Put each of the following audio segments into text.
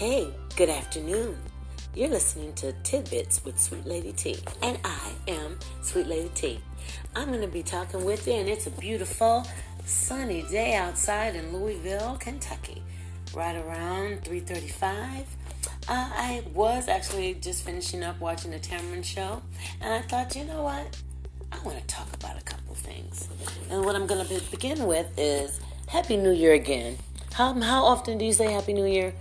Hey, good afternoon. You're listening to Tidbits with Sweet Lady T, and I am Sweet Lady T. I'm going to be talking with you, and it's a beautiful, sunny day outside in Louisville, Kentucky, right around 3:35. Uh, I was actually just finishing up watching the Tamron show, and I thought, you know what? I want to talk about a couple things. And what I'm going to begin with is Happy New Year again. How, how often do you say Happy New Year?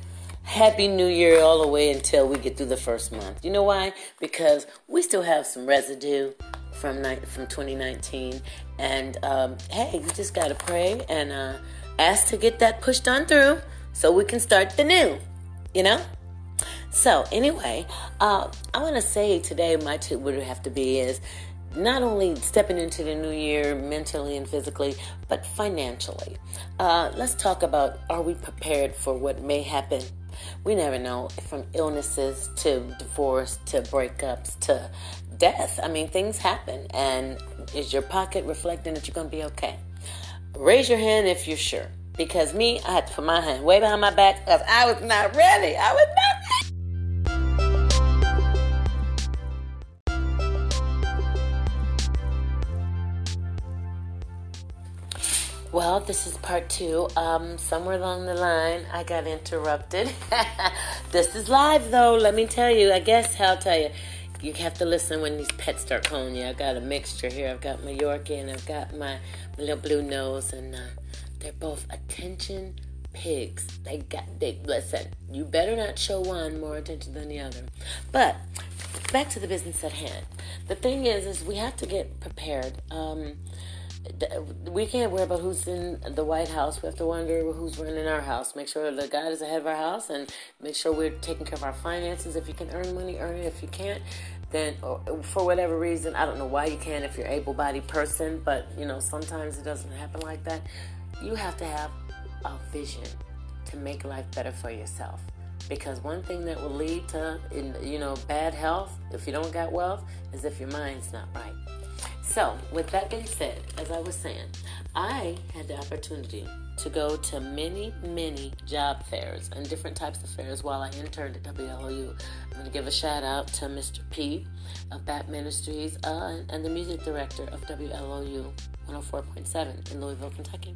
Happy New Year all the way until we get through the first month. You know why? Because we still have some residue from from 2019, and um, hey, you just gotta pray and uh, ask to get that pushed on through so we can start the new. You know. So anyway, uh, I want to say today my tip would have to be is not only stepping into the new year mentally and physically, but financially. Uh, let's talk about are we prepared for what may happen? We never know from illnesses to divorce to breakups to death. I mean, things happen. And is your pocket reflecting that you're going to be okay? Raise your hand if you're sure. Because me, I had to put my hand way behind my back because I was not ready. I was not Well, this is part two. Um, somewhere along the line, I got interrupted. this is live, though. Let me tell you. I guess I'll tell you. You have to listen when these pets start calling you. I got a mixture here. I've got my Yorkie and I've got my, my little blue nose, and uh, they're both attention pigs. They got they listen. You better not show one more attention than the other. But back to the business at hand. The thing is, is we have to get prepared. Um, we can't worry about who's in the White House. We have to wonder who's running our house. Make sure the God is ahead of our house, and make sure we're taking care of our finances. If you can earn money, earn it. If you can't, then uh, for whatever reason, I don't know why you can't. If you're able-bodied person, but you know sometimes it doesn't happen like that. You have to have a vision to make life better for yourself. Because one thing that will lead to, you know, bad health if you don't got wealth is if your mind's not right. So, with that being said, as I was saying, I had the opportunity to go to many, many job fairs and different types of fairs while I interned at WLOU. I'm going to give a shout out to Mr. P of Bat Ministries uh, and the music director of WLOU 104.7 in Louisville, Kentucky.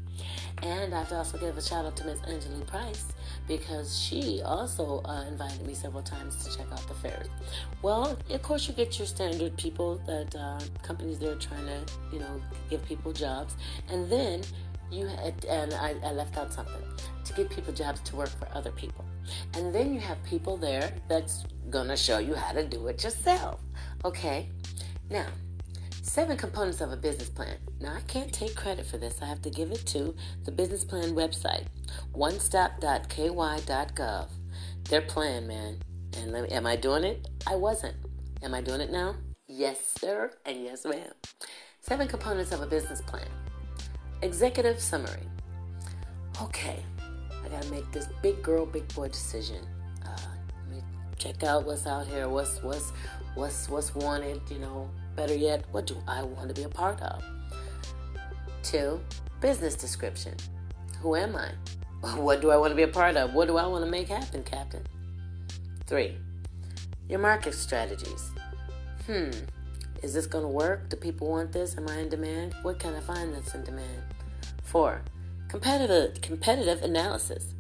And I have to also give a shout out to Miss Angela Price because she also uh, invited me several times to check out the fairs. Well, of course, you get your standard people that uh, companies that are trying to, you know, give people jobs. And then you had, and I, I left out something to give people jobs to work for other people. And then you have people there that's gonna show you how to do it yourself. Okay? Now, Seven components of a business plan. Now, I can't take credit for this. I have to give it to the business plan website, onestop.ky.gov. Their plan, man. And me, am I doing it? I wasn't. Am I doing it now? Yes, sir, and yes, ma'am. Seven components of a business plan. Executive summary. Okay, I gotta make this big girl, big boy decision. Uh, let me check out what's out here, what's what's what's what's wanted, you know, Better yet, what do I want to be a part of? Two, business description. Who am I? What do I want to be a part of? What do I want to make happen, Captain? Three, your market strategies. Hmm, is this going to work? Do people want this? Am I in demand? What can I find that's in demand? Four, competitive competitive analysis.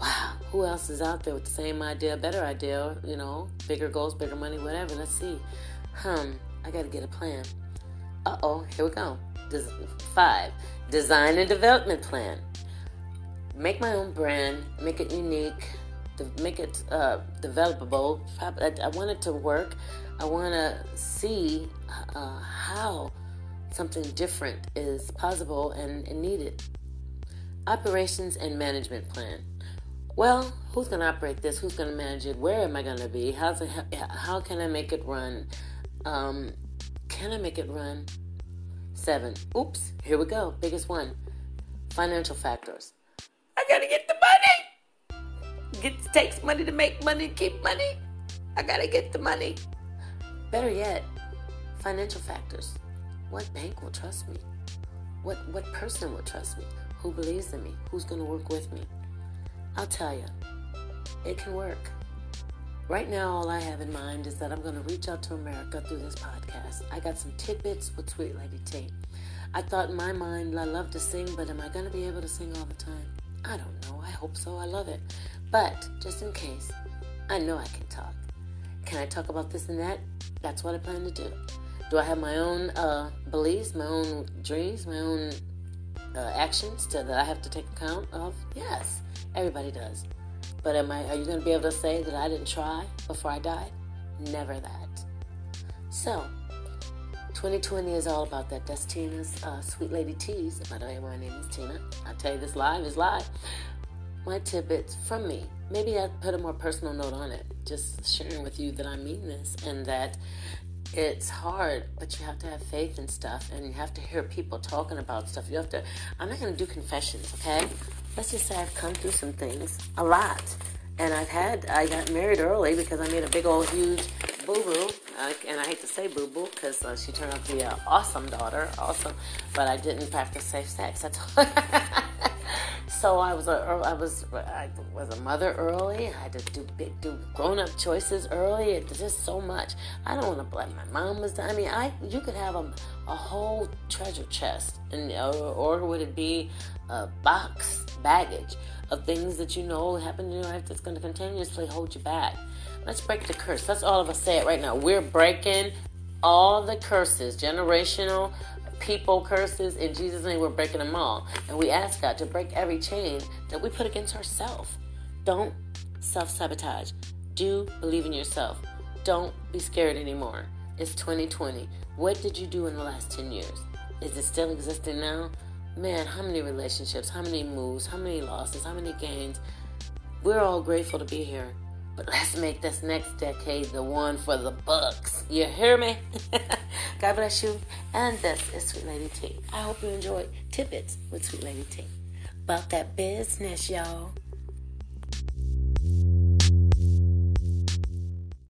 Wow, who else is out there with the same idea, better idea, you know, bigger goals, bigger money, whatever. Let's see. Hmm, I got to get a plan. Uh oh, here we go. Des- five, design a development plan. Make my own brand, make it unique, make it uh, developable. I, I, want it to work. I want to see uh, how something different is possible and, and needed. Operations and management plan. Well, who's going to operate this? Who's going to manage it? Where am I going to be? How's it, how can I make it run? Um, can I make it run? Seven. Oops, here we go. Biggest one. Financial factors. I gotta get the money. It takes money to make money, keep money. I gotta get the money. Better yet, financial factors. What bank will trust me? What what person will trust me? Who believes in me? Who's gonna work with me? I'll tell you. it can work. Right now, all I have in mind is that I'm going to reach out to America through this podcast. I got some tidbits with Sweet Lady T. I thought in my mind, I love to sing, but am I going to be able to sing all the time? I don't know. I hope so. I love it. But just in case, I know I can talk. Can I talk about this and that? That's what I plan to do. Do I have my own uh, beliefs, my own dreams, my own uh, actions to, that I have to take account of? Yes, everybody does. But am I? Are you going to be able to say that I didn't try before I died? Never that. So, 2020 is all about that. That's Tina's uh, Sweet Lady Teas. By the way, my name is Tina. I tell you, this live is live. My tidbits from me. Maybe I put a more personal note on it. Just sharing with you that I mean this and that it's hard, but you have to have faith and stuff, and you have to hear people talking about stuff. You have to. I'm not going to do confessions, okay? Let's just say I've come through some things, a lot, and I've had. I got married early because I made a big old huge boo boo, uh, and I hate to say boo boo because uh, she turned out to be an awesome daughter, awesome, but I didn't practice safe sex. That's all. So I was a I was I was a mother early. I had to do big do grown up choices early. It's just so much. I don't want to blame my mom was. I mean, I you could have a, a whole treasure chest, and or, or would it be a box baggage of things that you know happen in your life that's going to continuously hold you back. Let's break the curse. Let's all of us say it right now. We're breaking all the curses, generational people curses in Jesus' name, we're breaking them all. And we ask God to break every chain that we put against ourselves. Don't self sabotage. Do believe in yourself. Don't be scared anymore. It's 2020. What did you do in the last 10 years? Is it still existing now? Man, how many relationships, how many moves, how many losses, how many gains? We're all grateful to be here. But let's make this next decade the one for the bucks. You hear me? God bless you. And this is Sweet Lady T. I hope you enjoyed tidbits with Sweet Lady T. About that business, y'all.